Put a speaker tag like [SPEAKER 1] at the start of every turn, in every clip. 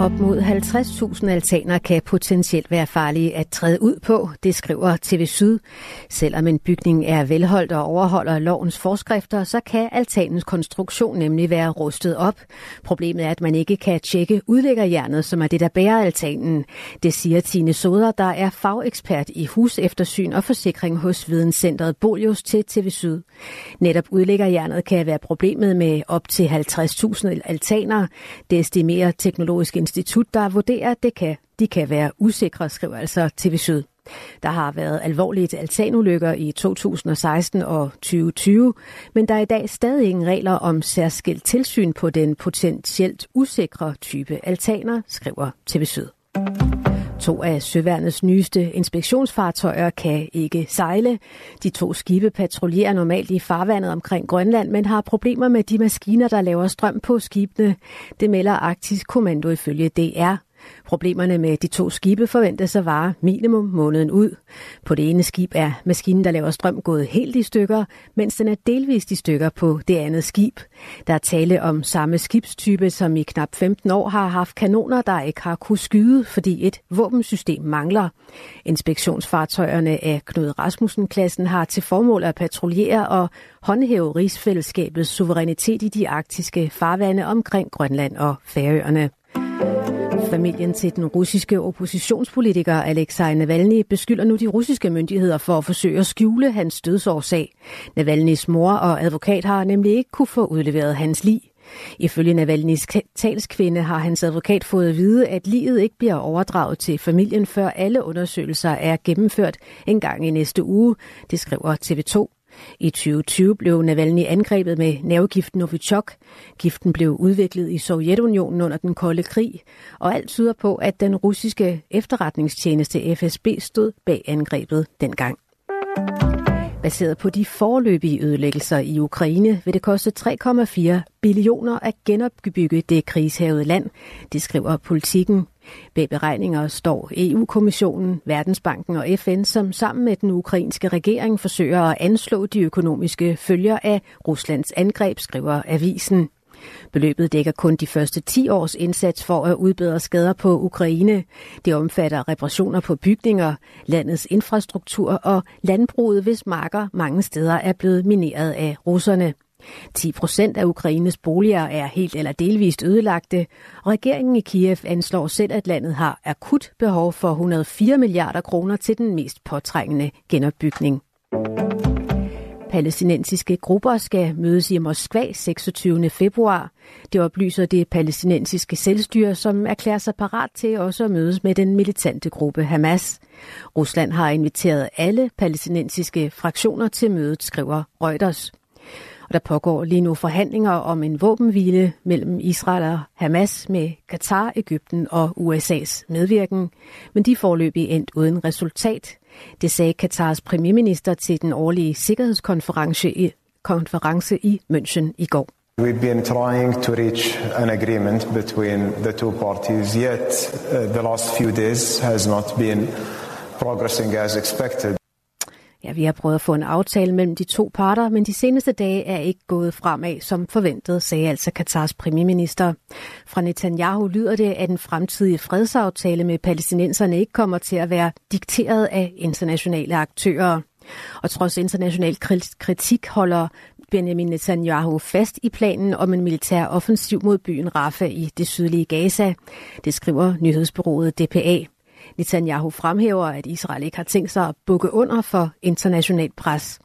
[SPEAKER 1] Op mod 50.000 altaner kan potentielt være farlige at træde ud på, det skriver TV Syd. Selvom en bygning er velholdt og overholder lovens forskrifter, så kan altanens konstruktion nemlig være rustet op. Problemet er, at man ikke kan tjekke udlæggerjernet, som er det, der bærer altanen. Det siger Tine Soder, der er fagekspert i huseftersyn og forsikring hos Videnscenteret Bolius til TV Syd. Netop udlæggerjernet kan være problemet med op til 50.000 altaner. Det estimerer teknologisk institut, der vurderer, at det kan, de kan være usikre, skriver altså TV Syd. Der har været alvorlige altanulykker i 2016 og 2020, men der er i dag stadig ingen regler om særskilt tilsyn på den potentielt usikre type altaner, skriver TV Syd. To af søværnets nyeste inspektionsfartøjer kan ikke sejle. De to skibe patruljerer normalt i farvandet omkring Grønland, men har problemer med de maskiner, der laver strøm på skibene. Det melder Arktisk Kommando ifølge DR. Problemerne med de to skibe forventes at vare minimum måneden ud. På det ene skib er maskinen, der laver strøm, gået helt i stykker, mens den er delvist i stykker på det andet skib. Der er tale om samme skibstype, som i knap 15 år har haft kanoner, der ikke har kunne skyde, fordi et våbensystem mangler. Inspektionsfartøjerne af Knud Rasmussen-klassen har til formål at patruljere og håndhæve rigsfællesskabets suverænitet i de arktiske farvande omkring Grønland og Færøerne. Familien til den russiske oppositionspolitiker Alexej Navalny beskylder nu de russiske myndigheder for at forsøge at skjule hans dødsårsag. Navalnys mor og advokat har nemlig ikke kunne få udleveret hans lig. Ifølge Navalnys talskvinde har hans advokat fået at vide, at livet ikke bliver overdraget til familien, før alle undersøgelser er gennemført en gang i næste uge, det skriver TV2. I 2020 blev Navalny angrebet med nervegiften Novichok. Giften blev udviklet i Sovjetunionen under den kolde krig, og alt tyder på, at den russiske efterretningstjeneste FSB stod bag angrebet dengang. Baseret på de forløbige ødelæggelser i Ukraine vil det koste 3,4 billioner at genopbygge det krigshavede land, det skriver politikken. Bag beregninger står EU-kommissionen, Verdensbanken og FN, som sammen med den ukrainske regering forsøger at anslå de økonomiske følger af Ruslands angreb, skriver avisen. Beløbet dækker kun de første 10 års indsats for at udbedre skader på Ukraine. Det omfatter reparationer på bygninger, landets infrastruktur og landbruget, hvis marker mange steder er blevet mineret af russerne. 10 procent af Ukraines boliger er helt eller delvist ødelagte, og regeringen i Kiev anslår selv, at landet har akut behov for 104 milliarder kroner til den mest påtrængende genopbygning. Palæstinensiske grupper skal mødes i Moskva 26. februar. Det oplyser det palæstinensiske selvstyre, som erklærer sig parat til også at mødes med den militante gruppe Hamas. Rusland har inviteret alle palæstinensiske fraktioner til mødet, skriver Reuters. Og der pågår lige nu forhandlinger om en våbenhvile mellem Israel og Hamas med Katar, Ægypten og USA's medvirken, men de forløbig endt uden resultat. Det sagde Katars premierminister til den årlige sikkerhedskonference i, konference i München i går.
[SPEAKER 2] We've been trying to reach an agreement between the two parties, yet uh, the last few days has not been progressing as expected.
[SPEAKER 1] Ja, vi har prøvet at få en aftale mellem de to parter, men de seneste dage er ikke gået fremad som forventet, sagde altså Katars premierminister. Fra Netanyahu lyder det, at en fremtidig fredsaftale med palæstinenserne ikke kommer til at være dikteret af internationale aktører. Og trods international kritik holder Benjamin Netanyahu fast i planen om en militær offensiv mod byen Rafah i det sydlige Gaza. Det skriver nyhedsbyrået DPA. Netanyahu fremhæver, at Israel ikke har tænkt sig at bukke under for international pres.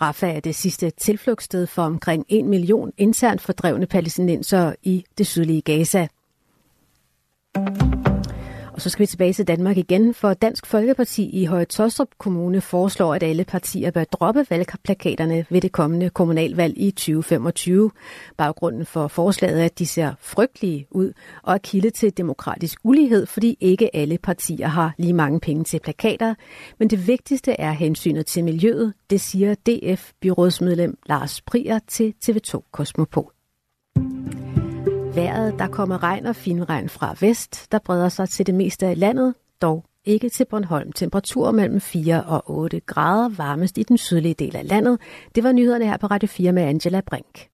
[SPEAKER 1] Rafah er det sidste tilflugtssted for omkring en million internt fordrevne palæstinenser i det sydlige Gaza. Og så skal vi tilbage til Danmark igen, for Dansk Folkeparti i Høje Tostrup Kommune foreslår, at alle partier bør droppe valgplakaterne ved det kommende kommunalvalg i 2025. Baggrunden for forslaget er, at de ser frygtelige ud og er kilde til demokratisk ulighed, fordi ikke alle partier har lige mange penge til plakater. Men det vigtigste er hensynet til miljøet, det siger DF-byrådsmedlem Lars Prier til TV2 Kosmopol. Vejret, der kommer regn og finregn fra vest, der breder sig til det meste af landet, dog ikke til Bornholm. Temperatur mellem 4 og 8 grader, varmest i den sydlige del af landet. Det var nyhederne her på Radio 4 med Angela Brink.